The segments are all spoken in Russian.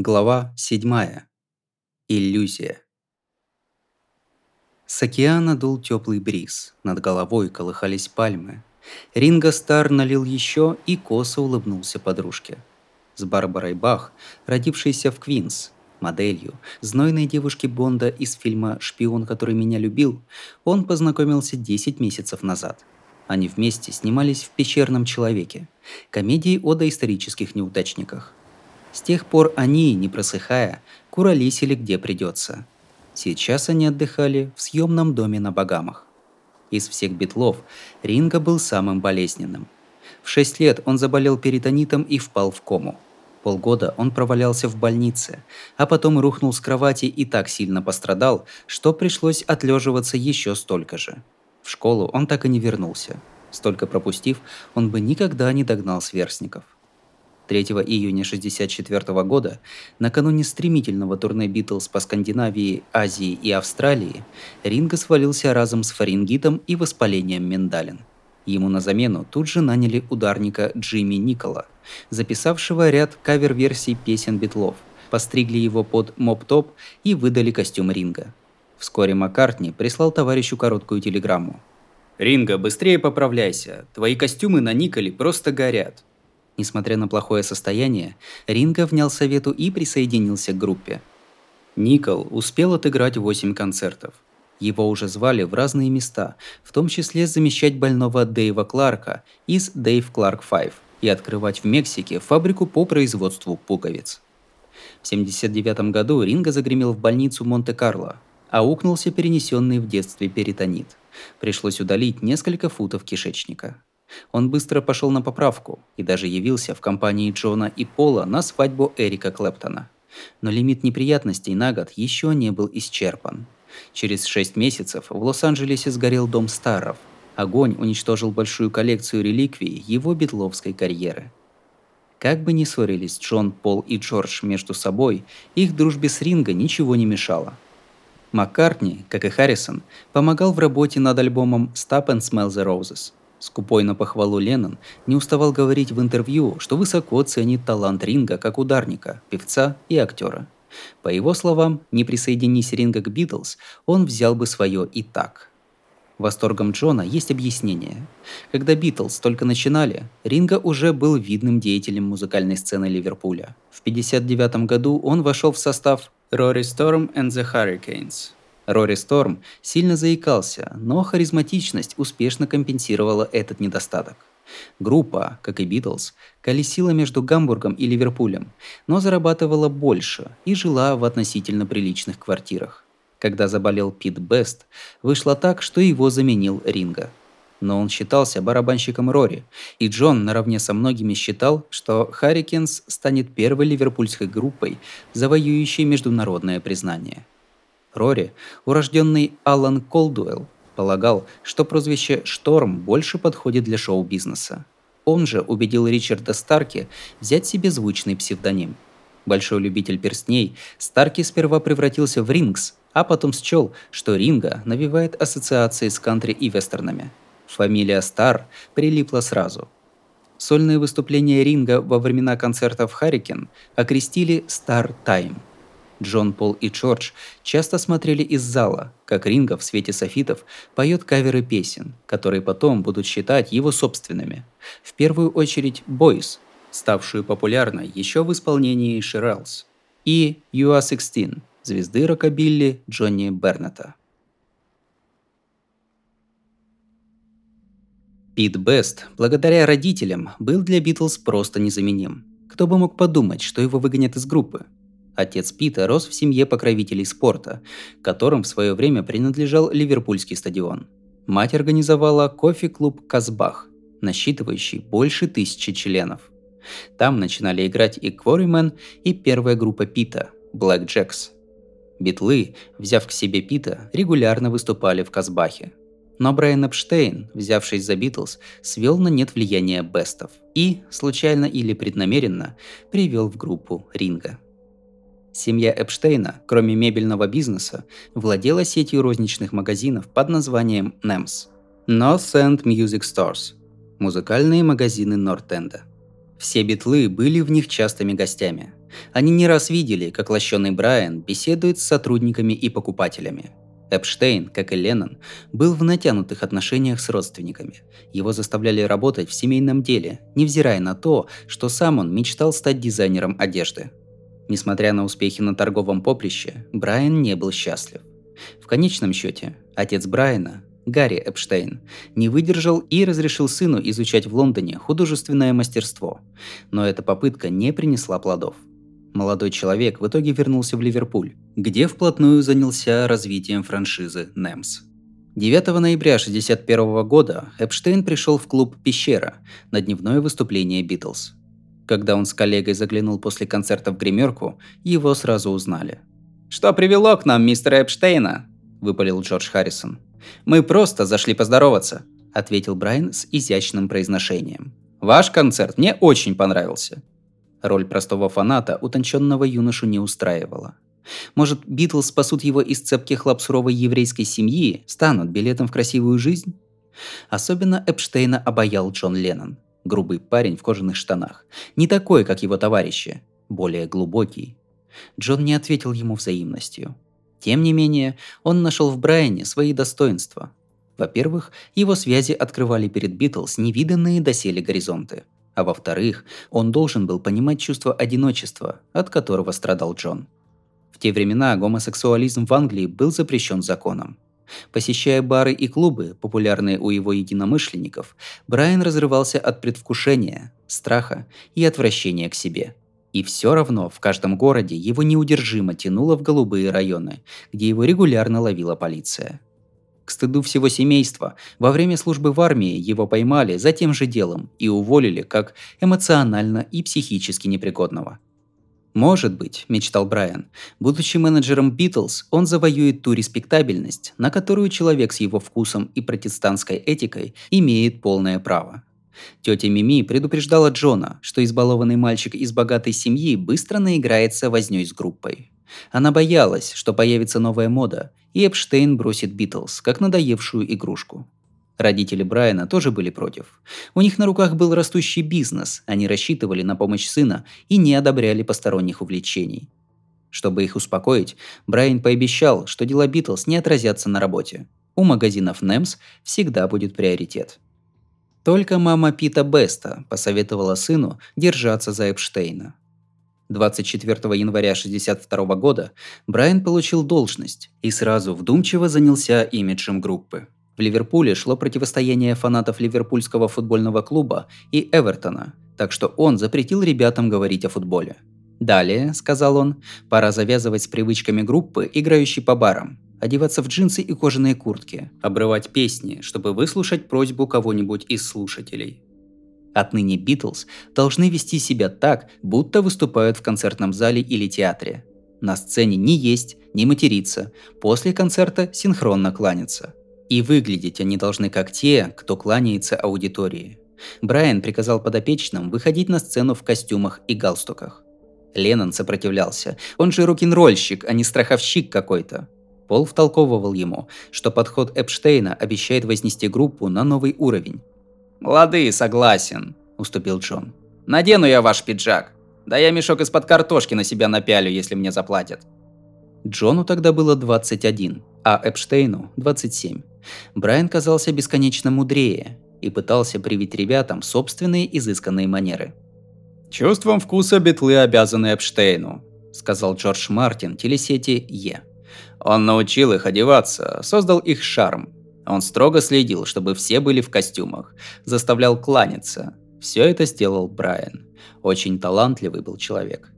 Глава 7. Иллюзия. С океана дул теплый бриз, над головой колыхались пальмы. Ринго Стар налил еще и косо улыбнулся подружке. С Барбарой Бах, родившейся в Квинс, моделью, знойной девушки Бонда из фильма «Шпион, который меня любил», он познакомился 10 месяцев назад. Они вместе снимались в «Пещерном человеке», комедии о доисторических неудачниках. С тех пор они, не просыхая, куролесили где придется. Сейчас они отдыхали в съемном доме на Багамах. Из всех битлов Ринга был самым болезненным. В шесть лет он заболел перитонитом и впал в кому. Полгода он провалялся в больнице, а потом рухнул с кровати и так сильно пострадал, что пришлось отлеживаться еще столько же. В школу он так и не вернулся. Столько пропустив, он бы никогда не догнал сверстников – 3 июня 1964 года, накануне стремительного турне Битлз по Скандинавии, Азии и Австралии, Ринго свалился разом с фарингитом и воспалением миндалин. Ему на замену тут же наняли ударника Джимми Никола, записавшего ряд кавер-версий песен Битлов, постригли его под моп-топ и выдали костюм Ринга. Вскоре Маккартни прислал товарищу короткую телеграмму. «Ринга, быстрее поправляйся, твои костюмы на Николе просто горят. Несмотря на плохое состояние, Ринго внял совету и присоединился к группе. Никол успел отыграть 8 концертов. Его уже звали в разные места, в том числе замещать больного Дэйва Кларка из Дэйв Кларк 5 и открывать в Мексике фабрику по производству пуговиц. В 1979 году Ринго загремел в больницу Монте-Карло, а укнулся перенесенный в детстве перитонит. Пришлось удалить несколько футов кишечника. Он быстро пошел на поправку и даже явился в компании Джона и Пола на свадьбу Эрика Клэптона. Но лимит неприятностей на год еще не был исчерпан. Через шесть месяцев в Лос-Анджелесе сгорел дом Старов. Огонь уничтожил большую коллекцию реликвий его битловской карьеры. Как бы ни ссорились Джон, Пол и Джордж между собой, их дружбе с Ринго ничего не мешало. Маккартни, как и Харрисон, помогал в работе над альбомом «Stop and Smell the Roses», Скупой на похвалу Леннон не уставал говорить в интервью, что высоко ценит талант Ринга как ударника, певца и актера. По его словам, не присоединись Ринга к Битлз, он взял бы свое и так. Восторгом Джона есть объяснение. Когда Битлз только начинали, Ринга уже был видным деятелем музыкальной сцены Ливерпуля. В 1959 году он вошел в состав Rory Storm and the Hurricanes – Рори Сторм сильно заикался, но харизматичность успешно компенсировала этот недостаток. Группа, как и Битлз, колесила между Гамбургом и Ливерпулем, но зарабатывала больше и жила в относительно приличных квартирах. Когда заболел Пит Бест, вышло так, что его заменил Ринга. Но он считался барабанщиком Рори, и Джон наравне со многими считал, что Харрикенс станет первой ливерпульской группой, завоюющей международное признание – Рори, урожденный Алан Колдуэлл, полагал, что прозвище «Шторм» больше подходит для шоу-бизнеса. Он же убедил Ричарда Старки взять себе звучный псевдоним. Большой любитель перстней, Старки сперва превратился в Рингс, а потом счел, что Ринга навевает ассоциации с кантри и вестернами. Фамилия Стар прилипла сразу. Сольные выступления Ринга во времена концертов Харрикен окрестили «Стар Тайм». Джон, Пол и Джордж часто смотрели из зала, как Ринго в свете софитов поет каверы песен, которые потом будут считать его собственными. В первую очередь «Boys», ставшую популярной еще в исполнении Ширалс, и «You Are 16» звезды рокобилли Джонни Бернета. Пит Бест, благодаря родителям, был для Битлз просто незаменим. Кто бы мог подумать, что его выгонят из группы – Отец Пита рос в семье покровителей спорта, которым в свое время принадлежал Ливерпульский стадион. Мать организовала кофе-клуб «Казбах», насчитывающий больше тысячи членов. Там начинали играть и Кворимен, и первая группа Пита – Black Jacks. Битлы, взяв к себе Пита, регулярно выступали в Казбахе. Но Брайан Эпштейн, взявшись за Битлз, свел на нет влияние Бестов и, случайно или преднамеренно, привел в группу Ринга – Семья Эпштейна, кроме мебельного бизнеса, владела сетью розничных магазинов под названием NEMS – North End Music Stores – музыкальные магазины Нортенда. Все битлы были в них частыми гостями. Они не раз видели, как лощеный Брайан беседует с сотрудниками и покупателями. Эпштейн, как и Леннон, был в натянутых отношениях с родственниками. Его заставляли работать в семейном деле, невзирая на то, что сам он мечтал стать дизайнером одежды. Несмотря на успехи на торговом поприще, Брайан не был счастлив. В конечном счете, отец Брайана, Гарри Эпштейн, не выдержал и разрешил сыну изучать в Лондоне художественное мастерство. Но эта попытка не принесла плодов. Молодой человек в итоге вернулся в Ливерпуль, где вплотную занялся развитием франшизы Немс. 9 ноября 1961 года Эпштейн пришел в клуб «Пещера» на дневное выступление «Битлз». Когда он с коллегой заглянул после концерта в гримерку, его сразу узнали. «Что привело к нам мистера Эпштейна?» – выпалил Джордж Харрисон. «Мы просто зашли поздороваться», – ответил Брайан с изящным произношением. «Ваш концерт мне очень понравился. Роль простого фаната утонченного юношу не устраивала. Может, Битлз спасут его из цепких лап суровой еврейской семьи, станут билетом в красивую жизнь? Особенно Эпштейна обаял Джон Леннон. Грубый парень в кожаных штанах. Не такой, как его товарищи. Более глубокий. Джон не ответил ему взаимностью. Тем не менее, он нашел в Брайане свои достоинства. Во-первых, его связи открывали перед Битлз невиданные доселе горизонты – а во-вторых, он должен был понимать чувство одиночества, от которого страдал Джон. В те времена гомосексуализм в Англии был запрещен законом. Посещая бары и клубы, популярные у его единомышленников, Брайан разрывался от предвкушения, страха и отвращения к себе. И все равно в каждом городе его неудержимо тянуло в голубые районы, где его регулярно ловила полиция. К стыду всего семейства, во время службы в армии его поймали за тем же делом и уволили как эмоционально и психически непригодного. Может быть, мечтал Брайан, будучи менеджером Битлз, он завоюет ту респектабельность, на которую человек с его вкусом и протестантской этикой имеет полное право. Тетя Мими предупреждала Джона, что избалованный мальчик из богатой семьи быстро наиграется вознёй с группой. Она боялась, что появится новая мода, и Эпштейн бросит Битлз, как надоевшую игрушку. Родители Брайана тоже были против. У них на руках был растущий бизнес, они рассчитывали на помощь сына и не одобряли посторонних увлечений. Чтобы их успокоить, Брайан пообещал, что дела Битлз не отразятся на работе. У магазинов Немс всегда будет приоритет. Только мама Пита Беста посоветовала сыну держаться за Эпштейна. 24 января 1962 года Брайан получил должность и сразу вдумчиво занялся имиджем группы. В Ливерпуле шло противостояние фанатов Ливерпульского футбольного клуба и Эвертона, так что он запретил ребятам говорить о футболе. «Далее», — сказал он, — «пора завязывать с привычками группы, играющей по барам, одеваться в джинсы и кожаные куртки, обрывать песни, чтобы выслушать просьбу кого-нибудь из слушателей. Отныне Битлз должны вести себя так, будто выступают в концертном зале или театре. На сцене не есть, не материться, после концерта синхронно кланяться. И выглядеть они должны как те, кто кланяется аудитории. Брайан приказал подопечным выходить на сцену в костюмах и галстуках. Леннон сопротивлялся. Он же рок-н-ролльщик, а не страховщик какой-то. Пол втолковывал ему, что подход Эпштейна обещает вознести группу на новый уровень, «Лады, согласен», – уступил Джон. «Надену я ваш пиджак. Да я мешок из-под картошки на себя напялю, если мне заплатят». Джону тогда было 21, а Эпштейну – 27. Брайан казался бесконечно мудрее и пытался привить ребятам собственные изысканные манеры. «Чувством вкуса битлы обязаны Эпштейну», – сказал Джордж Мартин телесети «Е». Он научил их одеваться, создал их шарм, он строго следил, чтобы все были в костюмах, заставлял кланяться. Все это сделал Брайан. Очень талантливый был человек.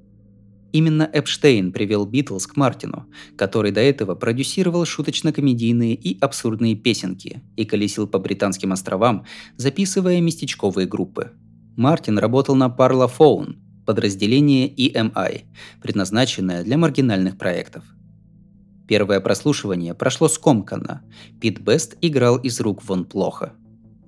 Именно Эпштейн привел Битлз к Мартину, который до этого продюсировал шуточно-комедийные и абсурдные песенки и колесил по британским островам, записывая местечковые группы. Мартин работал на Parlophone, подразделение EMI, предназначенное для маргинальных проектов – Первое прослушивание прошло скомканно. Пит Бест играл из рук вон плохо.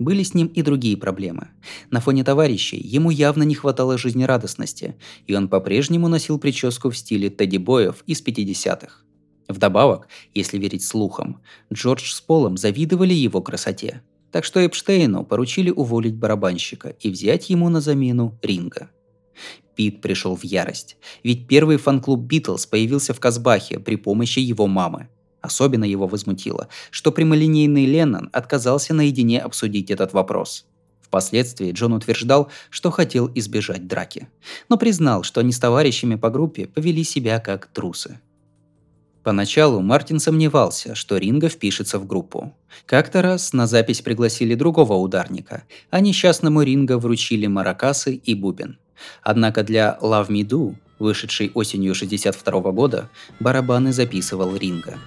Были с ним и другие проблемы. На фоне товарищей ему явно не хватало жизнерадостности, и он по-прежнему носил прическу в стиле Тедди Боев из 50-х. Вдобавок, если верить слухам, Джордж с Полом завидовали его красоте. Так что Эпштейну поручили уволить барабанщика и взять ему на замену Ринга. Пит пришел в ярость, ведь первый фан-клуб Битлз появился в Казбахе при помощи его мамы. Особенно его возмутило, что прямолинейный Леннон отказался наедине обсудить этот вопрос. Впоследствии Джон утверждал, что хотел избежать драки, но признал, что они с товарищами по группе повели себя как трусы. Поначалу Мартин сомневался, что Ринго впишется в группу. Как-то раз на запись пригласили другого ударника, а несчастному Ринго вручили маракасы и бубен. Однако для «Love Me Do», вышедшей осенью 62 года, барабаны записывал Ринго.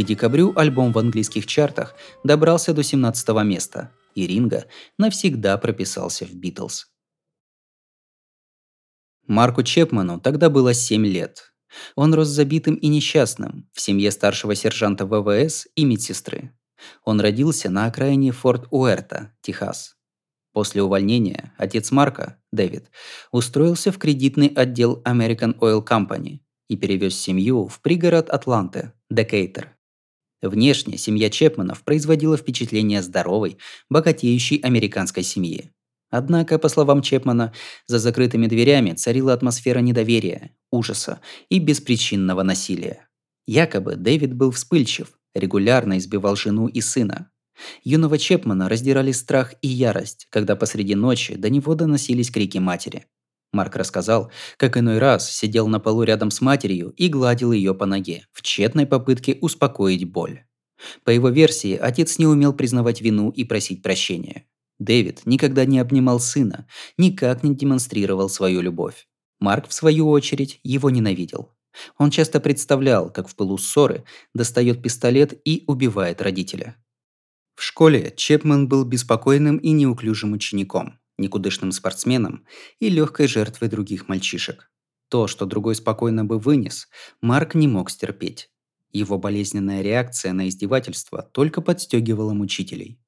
К декабрю альбом в английских чартах добрался до 17 места, и Ринга навсегда прописался в Битлз. Марку Чепману тогда было 7 лет. Он рос забитым и несчастным в семье старшего сержанта ВВС и медсестры. Он родился на окраине Форт Уэрта, Техас. После увольнения отец Марка, Дэвид, устроился в кредитный отдел American Oil Company и перевез семью в пригород Атланты, Декейтер. Внешне семья Чепманов производила впечатление здоровой, богатеющей американской семьи. Однако, по словам Чепмана, за закрытыми дверями царила атмосфера недоверия, ужаса и беспричинного насилия. Якобы Дэвид был вспыльчив, регулярно избивал жену и сына. Юного Чепмана раздирали страх и ярость, когда посреди ночи до него доносились крики матери. Марк рассказал, как иной раз сидел на полу рядом с матерью и гладил ее по ноге, в тщетной попытке успокоить боль. По его версии, отец не умел признавать вину и просить прощения. Дэвид никогда не обнимал сына, никак не демонстрировал свою любовь. Марк, в свою очередь, его ненавидел. Он часто представлял, как в пылу ссоры достает пистолет и убивает родителя. В школе Чепман был беспокойным и неуклюжим учеником никудышным спортсменом и легкой жертвой других мальчишек. То, что другой спокойно бы вынес, Марк не мог стерпеть. Его болезненная реакция на издевательство только подстегивала мучителей.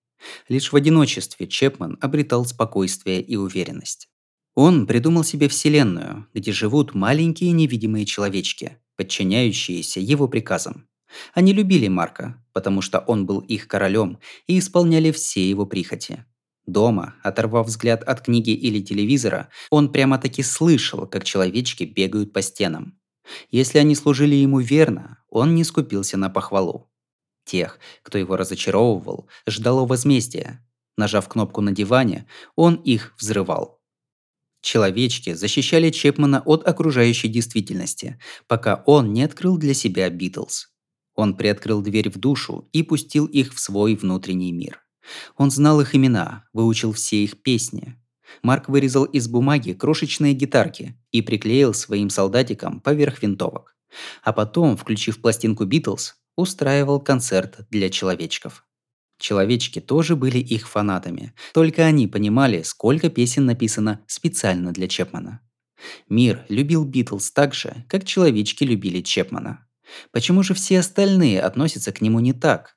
Лишь в одиночестве Чепман обретал спокойствие и уверенность. Он придумал себе вселенную, где живут маленькие невидимые человечки, подчиняющиеся его приказам. Они любили Марка, потому что он был их королем и исполняли все его прихоти. Дома, оторвав взгляд от книги или телевизора, он прямо-таки слышал, как человечки бегают по стенам. Если они служили ему верно, он не скупился на похвалу. Тех, кто его разочаровывал, ждало возмездия. Нажав кнопку на диване, он их взрывал. Человечки защищали Чепмана от окружающей действительности, пока он не открыл для себя Битлз. Он приоткрыл дверь в душу и пустил их в свой внутренний мир. Он знал их имена, выучил все их песни. Марк вырезал из бумаги крошечные гитарки и приклеил своим солдатикам поверх винтовок. А потом, включив пластинку Битлз, устраивал концерт для человечков. Человечки тоже были их фанатами, только они понимали, сколько песен написано специально для Чепмана. Мир любил Битлз так же, как человечки любили Чепмана. Почему же все остальные относятся к нему не так?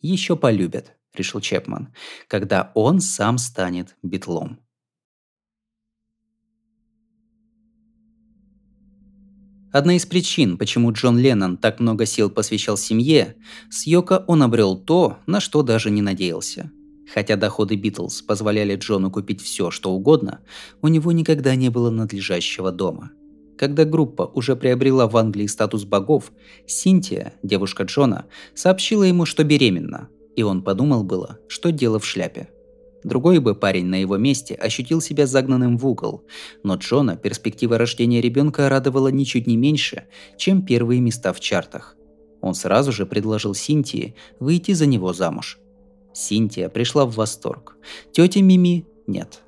Еще полюбят решил Чепман, когда он сам станет битлом. Одна из причин, почему Джон Леннон так много сил посвящал семье, с Йоко он обрел то, на что даже не надеялся. Хотя доходы Битлз позволяли Джону купить все, что угодно, у него никогда не было надлежащего дома. Когда группа уже приобрела в Англии статус богов, Синтия, девушка Джона, сообщила ему, что беременна, и он подумал было, что дело в шляпе. Другой бы парень на его месте ощутил себя загнанным в угол, но Джона перспектива рождения ребенка радовала ничуть не меньше, чем первые места в чартах. Он сразу же предложил Синтии выйти за него замуж. Синтия пришла в восторг. Тетя Мими – нет.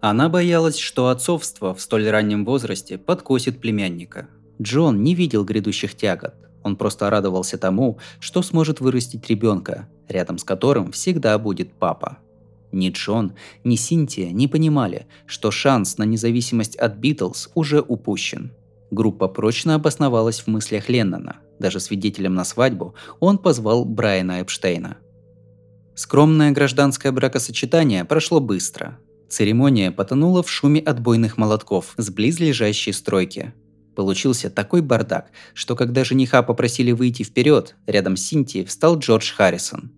Она боялась, что отцовство в столь раннем возрасте подкосит племянника. Джон не видел грядущих тягот, он просто радовался тому, что сможет вырастить ребенка, рядом с которым всегда будет папа. Ни Джон, ни Синтия не понимали, что шанс на независимость от Битлз уже упущен. Группа прочно обосновалась в мыслях Леннона. Даже свидетелем на свадьбу он позвал Брайана Эпштейна. Скромное гражданское бракосочетание прошло быстро. Церемония потонула в шуме отбойных молотков с близлежащей стройки. Получился такой бардак, что когда жениха попросили выйти вперед, рядом с Синтией встал Джордж Харрисон.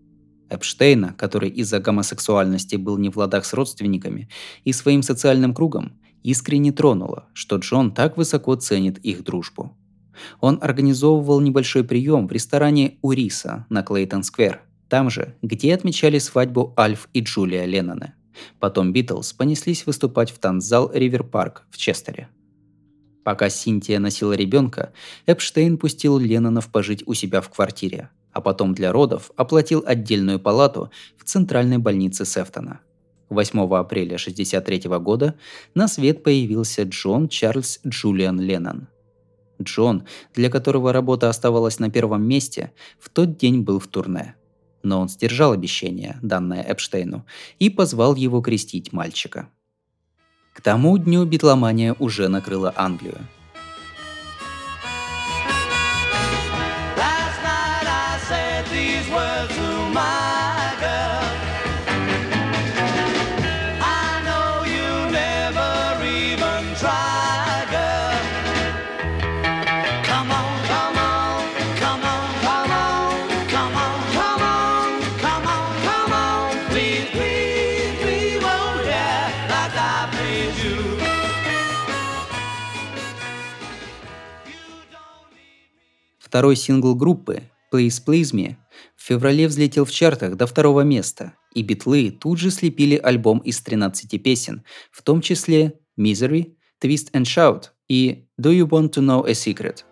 Эпштейна, который из-за гомосексуальности был не в ладах с родственниками и своим социальным кругом, искренне тронуло, что Джон так высоко ценит их дружбу. Он организовывал небольшой прием в ресторане «Уриса» на Клейтон-сквер, там же, где отмечали свадьбу Альф и Джулия Леннона. Потом Битлз понеслись выступать в танцзал Ривер Парк в Честере. Пока Синтия носила ребенка, Эпштейн пустил Леннонов пожить у себя в квартире, а потом для родов оплатил отдельную палату в центральной больнице Сефтона – 8 апреля 1963 года на свет появился Джон Чарльз Джулиан Леннон. Джон, для которого работа оставалась на первом месте, в тот день был в турне. Но он сдержал обещание, данное Эпштейну, и позвал его крестить мальчика. К тому дню битломания уже накрыла Англию – Второй сингл группы «Please Please Me» в феврале взлетел в чартах до второго места, и битлы тут же слепили альбом из 13 песен, в том числе «Misery», «Twist and Shout» и «Do You Want to Know a Secret?».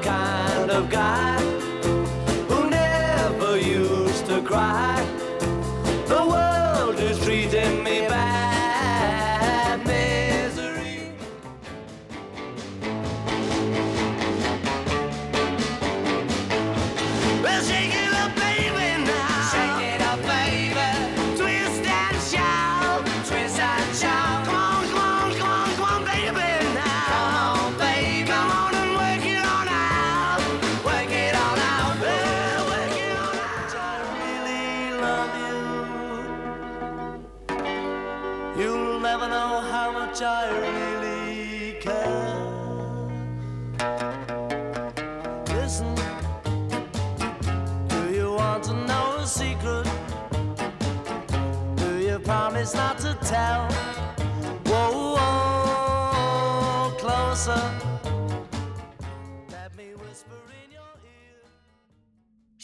kind of guy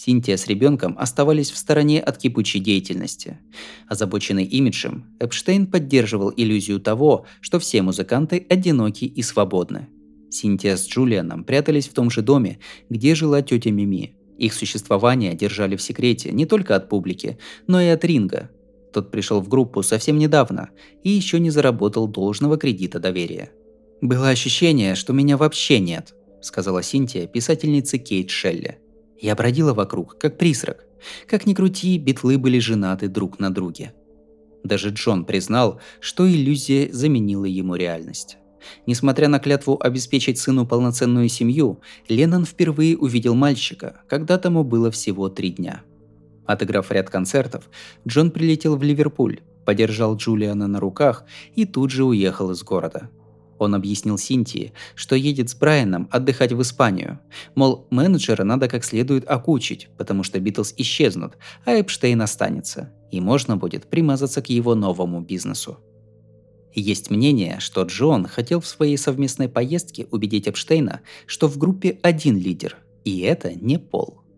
Синтия с ребенком оставались в стороне от кипучей деятельности. Озабоченный имиджем, Эпштейн поддерживал иллюзию того, что все музыканты одиноки и свободны. Синтия с Джулианом прятались в том же доме, где жила тетя Мими. Их существование держали в секрете не только от публики, но и от Ринга, тот пришел в группу совсем недавно и еще не заработал должного кредита доверия. «Было ощущение, что меня вообще нет», – сказала Синтия писательнице Кейт Шелли. «Я бродила вокруг, как призрак. Как ни крути, битлы были женаты друг на друге». Даже Джон признал, что иллюзия заменила ему реальность. Несмотря на клятву обеспечить сыну полноценную семью, Леннон впервые увидел мальчика, когда тому было всего три дня – Отыграв ряд концертов, Джон прилетел в Ливерпуль, подержал Джулиана на руках и тут же уехал из города. Он объяснил Синтии, что едет с Брайаном отдыхать в Испанию. Мол, менеджера надо как следует окучить, потому что Битлз исчезнут, а Эпштейн останется, и можно будет примазаться к его новому бизнесу. Есть мнение, что Джон хотел в своей совместной поездке убедить Эпштейна, что в группе один лидер, и это не Пол –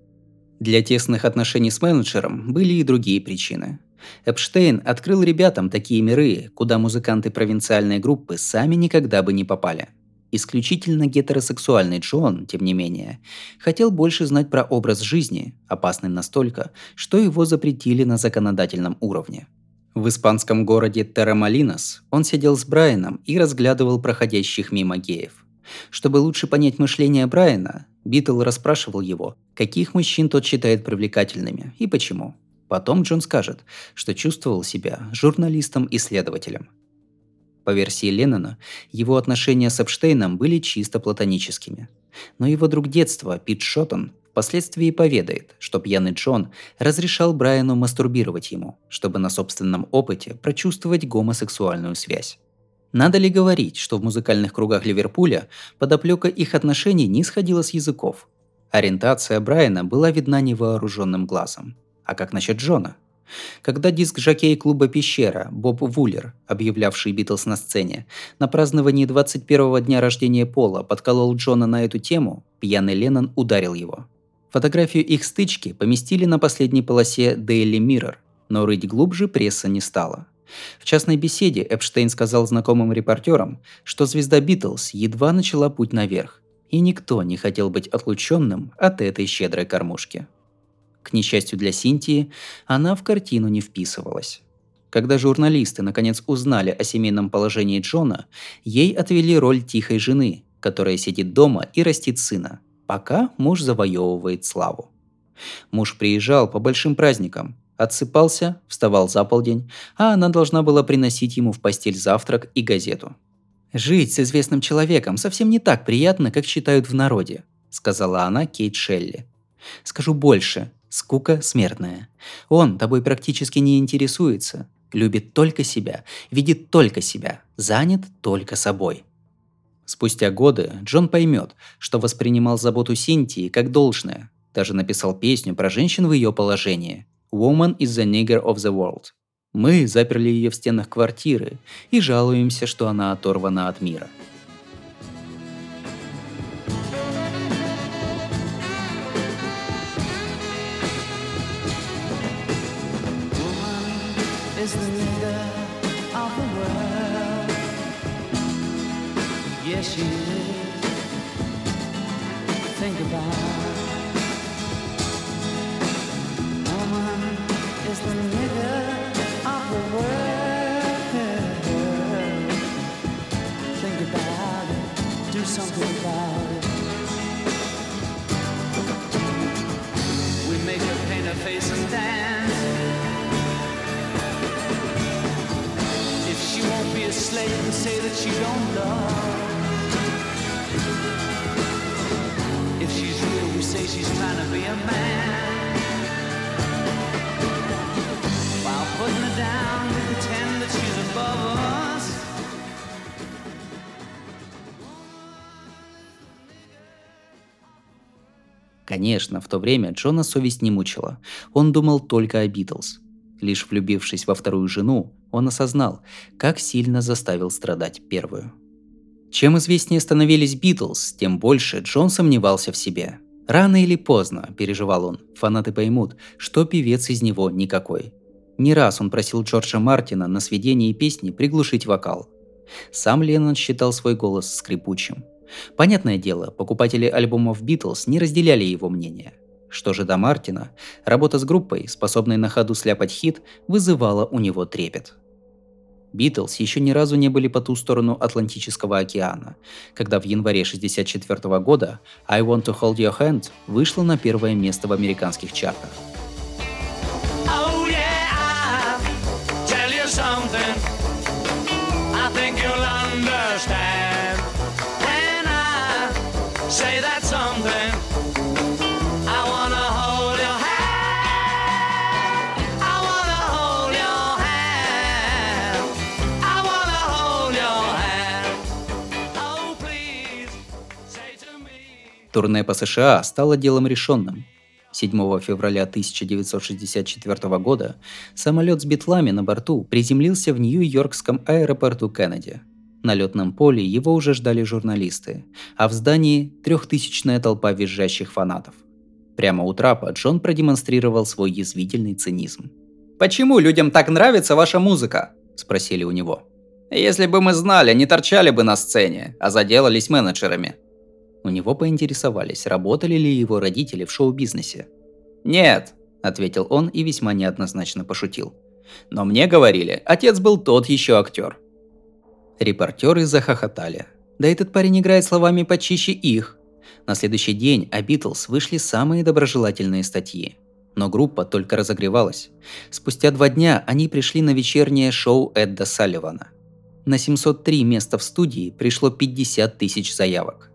для тесных отношений с менеджером были и другие причины. Эпштейн открыл ребятам такие миры, куда музыканты провинциальной группы сами никогда бы не попали. Исключительно гетеросексуальный Джон, тем не менее, хотел больше знать про образ жизни, опасный настолько, что его запретили на законодательном уровне. В испанском городе Террамалинос он сидел с Брайаном и разглядывал проходящих мимо геев. Чтобы лучше понять мышление Брайана, Битл расспрашивал его, каких мужчин тот считает привлекательными и почему. Потом Джон скажет, что чувствовал себя журналистом-исследователем. По версии Леннона, его отношения с Эпштейном были чисто платоническими. Но его друг детства, Пит Шоттон, впоследствии поведает, что пьяный Джон разрешал Брайану мастурбировать ему, чтобы на собственном опыте прочувствовать гомосексуальную связь. Надо ли говорить, что в музыкальных кругах Ливерпуля подоплека их отношений не сходила с языков? Ориентация Брайана была видна невооруженным глазом. А как насчет Джона? Когда диск жокей клуба «Пещера» Боб Вуллер, объявлявший Битлз на сцене, на праздновании 21-го дня рождения Пола подколол Джона на эту тему, пьяный Леннон ударил его. Фотографию их стычки поместили на последней полосе Daily Mirror, но рыть глубже пресса не стала. В частной беседе Эпштейн сказал знакомым репортерам, что звезда Битлз едва начала путь наверх, и никто не хотел быть отлученным от этой щедрой кормушки. К несчастью для Синтии, она в картину не вписывалась. Когда журналисты наконец узнали о семейном положении Джона, ей отвели роль тихой жены, которая сидит дома и растит сына, пока муж завоевывает славу. Муж приезжал по большим праздникам, отсыпался, вставал за полдень, а она должна была приносить ему в постель завтрак и газету. «Жить с известным человеком совсем не так приятно, как считают в народе», – сказала она Кейт Шелли. «Скажу больше. Скука смертная. Он тобой практически не интересуется, любит только себя, видит только себя, занят только собой. Спустя годы Джон поймет, что воспринимал заботу Синтии как должное. Даже написал песню про женщин в ее положении. «Woman is the nigger of the world». Мы заперли ее в стенах квартиры и жалуемся, что она оторвана от мира – Yes, she is. Think about. Woman is the leader of the world. Think about it. Do something about it. We make her paint her face and dance. If she won't be a slave and say that she don't love. If she's real, we say she's trying to be a man. While putting her down, we pretend that she's above us. Конечно, в то время Джона совесть не мучила. Он думал только о Битлз. Лишь влюбившись во вторую жену, он осознал, как сильно заставил страдать первую. Чем известнее становились Битлз, тем больше Джон сомневался в себе. Рано или поздно, переживал он, фанаты поймут, что певец из него никакой. Не раз он просил Джорджа Мартина на сведении песни приглушить вокал. Сам Леннон считал свой голос скрипучим. Понятное дело, покупатели альбомов Битлз не разделяли его мнение. Что же до Мартина, работа с группой, способной на ходу сляпать хит, вызывала у него трепет. Битлз еще ни разу не были по ту сторону Атлантического океана, когда в январе 1964 года «I Want to Hold Your Hand» вышла на первое место в американских чартах. Турне по США стало делом решенным. 7 февраля 1964 года самолет с битлами на борту приземлился в Нью-Йоркском аэропорту Кеннеди. На летном поле его уже ждали журналисты, а в здании трехтысячная толпа визжащих фанатов. Прямо у трапа Джон продемонстрировал свой язвительный цинизм. «Почему людям так нравится ваша музыка?» – спросили у него. «Если бы мы знали, не торчали бы на сцене, а заделались менеджерами», у него поинтересовались, работали ли его родители в шоу-бизнесе. «Нет», – ответил он и весьма неоднозначно пошутил. «Но мне говорили, отец был тот еще актер». Репортеры захохотали. Да этот парень играет словами почище их. На следующий день о Битлз вышли самые доброжелательные статьи. Но группа только разогревалась. Спустя два дня они пришли на вечернее шоу Эдда Салливана. На 703 места в студии пришло 50 тысяч заявок.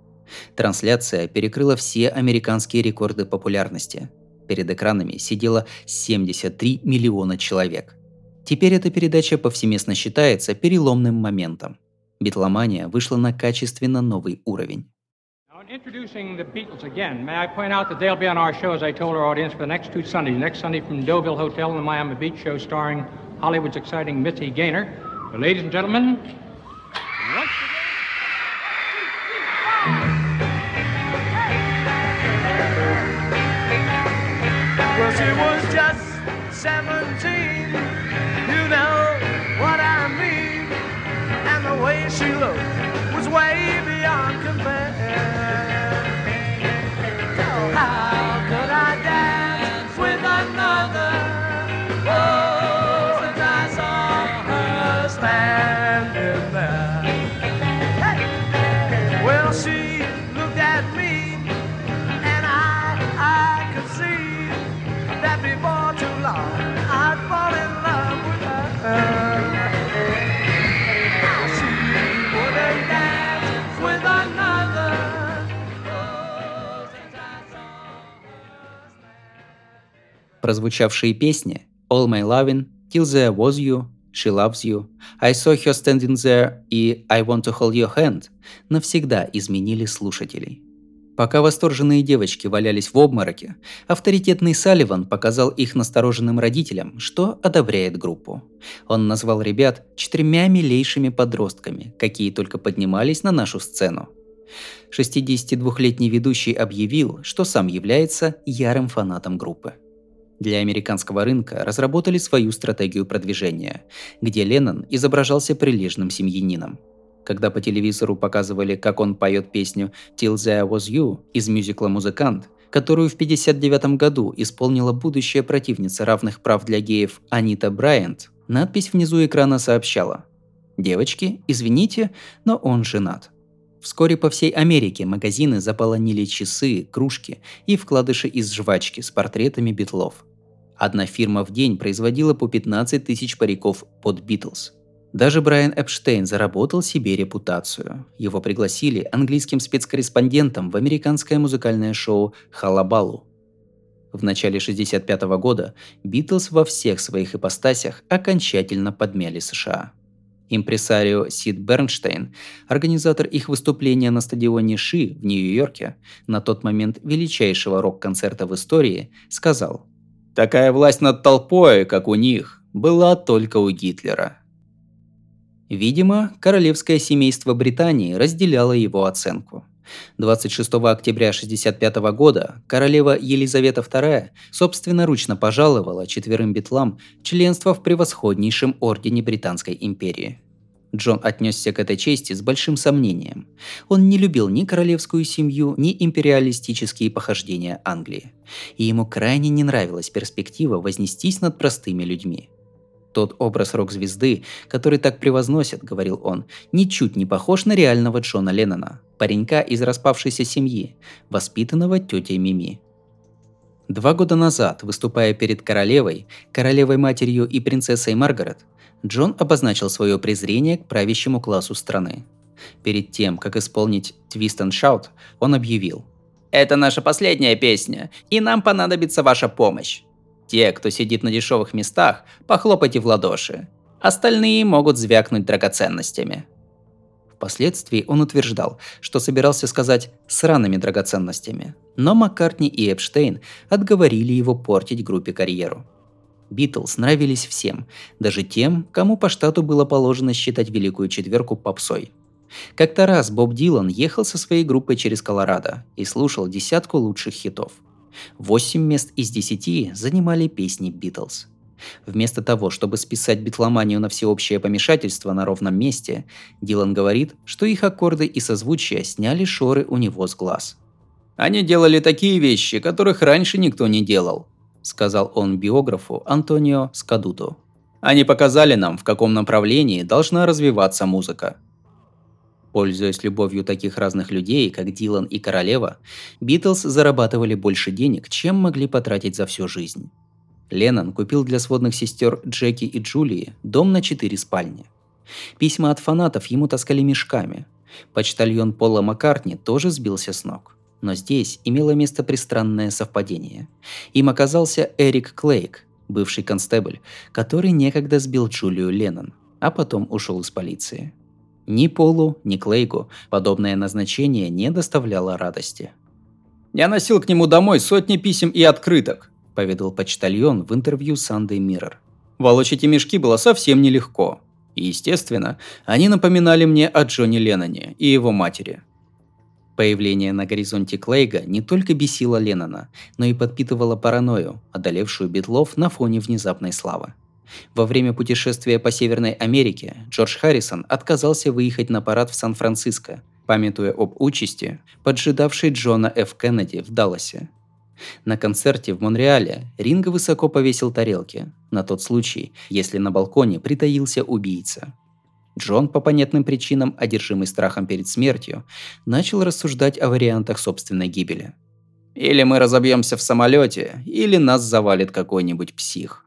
Трансляция перекрыла все американские рекорды популярности. Перед экранами сидело 73 миллиона человек. Теперь эта передача повсеместно считается переломным моментом. Битломания вышла на качественно новый уровень. Introducing the Beatles again, may I point out that they'll be on our show, as I told our audience, for the next two Sundays. Next Sunday from Deauville Hotel in the Miami Beach show starring Hollywood's exciting Missy Gaynor. So, ladies and gentlemen, she was just 17, you know what I mean. And the way she looked was way прозвучавшие песни «All My Lovin'», «Till There Was You», «She Loves You», «I Saw Her Standing There» и «I Want to Hold Your Hand» навсегда изменили слушателей. Пока восторженные девочки валялись в обмороке, авторитетный Салливан показал их настороженным родителям, что одобряет группу. Он назвал ребят четырьмя милейшими подростками, какие только поднимались на нашу сцену. 62-летний ведущий объявил, что сам является ярым фанатом группы. Для американского рынка разработали свою стратегию продвижения, где Леннон изображался прилежным семьянином. Когда по телевизору показывали, как он поет песню «Till There Was You» из мюзикла «Музыкант», которую в 1959 году исполнила будущая противница равных прав для геев Анита Брайант, надпись внизу экрана сообщала «Девочки, извините, но он женат». Вскоре по всей Америке магазины заполонили часы, кружки и вкладыши из жвачки с портретами битлов. Одна фирма в день производила по 15 тысяч париков под Битлз. Даже Брайан Эпштейн заработал себе репутацию. Его пригласили английским спецкорреспондентом в американское музыкальное шоу «Халабалу». В начале 1965 года Битлз во всех своих ипостасях окончательно подмяли США. Импресарио Сид Бернштейн, организатор их выступления на стадионе Ши в Нью-Йорке, на тот момент величайшего рок-концерта в истории, сказал «Такая власть над толпой, как у них, была только у Гитлера». Видимо, королевское семейство Британии разделяло его оценку – 26 октября 1965 года королева Елизавета II собственноручно пожаловала четверым битлам членство в превосходнейшем ордене Британской империи. Джон отнесся к этой чести с большим сомнением. Он не любил ни королевскую семью, ни империалистические похождения Англии. И ему крайне не нравилась перспектива вознестись над простыми людьми – тот образ рок-звезды, который так превозносят, говорил он, ничуть не похож на реального Джона Леннона, паренька из распавшейся семьи, воспитанного тетей Мими. Два года назад, выступая перед королевой, королевой-матерью и принцессой Маргарет, Джон обозначил свое презрение к правящему классу страны. Перед тем, как исполнить «Twist and Shout», он объявил «Это наша последняя песня, и нам понадобится ваша помощь. Те, кто сидит на дешевых местах, похлопайте в ладоши. Остальные могут звякнуть драгоценностями. Впоследствии он утверждал, что собирался сказать «сраными драгоценностями», но Маккартни и Эпштейн отговорили его портить группе карьеру. Битлз нравились всем, даже тем, кому по штату было положено считать Великую Четверку попсой. Как-то раз Боб Дилан ехал со своей группой через Колорадо и слушал десятку лучших хитов – Восемь мест из десяти занимали песни Битлз. Вместо того, чтобы списать битломанию на всеобщее помешательство на ровном месте, Дилан говорит, что их аккорды и созвучия сняли шоры у него с глаз. «Они делали такие вещи, которых раньше никто не делал», сказал он биографу Антонио Скадуту. «Они показали нам, в каком направлении должна развиваться музыка». Пользуясь любовью таких разных людей, как Дилан и Королева, Битлз зарабатывали больше денег, чем могли потратить за всю жизнь. Леннон купил для сводных сестер Джеки и Джулии дом на четыре спальни. Письма от фанатов ему таскали мешками. Почтальон Пола Маккартни тоже сбился с ног. Но здесь имело место пристранное совпадение. Им оказался Эрик Клейк, бывший констебль, который некогда сбил Джулию Леннон, а потом ушел из полиции. Ни Полу, ни Клейку подобное назначение не доставляло радости. «Я носил к нему домой сотни писем и открыток», – поведал почтальон в интервью Sunday Mirror. «Волочь эти мешки было совсем нелегко. И, естественно, они напоминали мне о Джонни Ленноне и его матери. Появление на горизонте Клейга не только бесило Леннона, но и подпитывало паранойю, одолевшую Битлов на фоне внезапной славы. Во время путешествия по Северной Америке Джордж Харрисон отказался выехать на парад в Сан-Франциско, памятуя об участи, поджидавшей Джона Ф. Кеннеди в Далласе. На концерте в Монреале Ринго высоко повесил тарелки, на тот случай, если на балконе притаился убийца. Джон, по понятным причинам, одержимый страхом перед смертью, начал рассуждать о вариантах собственной гибели. «Или мы разобьемся в самолете, или нас завалит какой-нибудь псих»,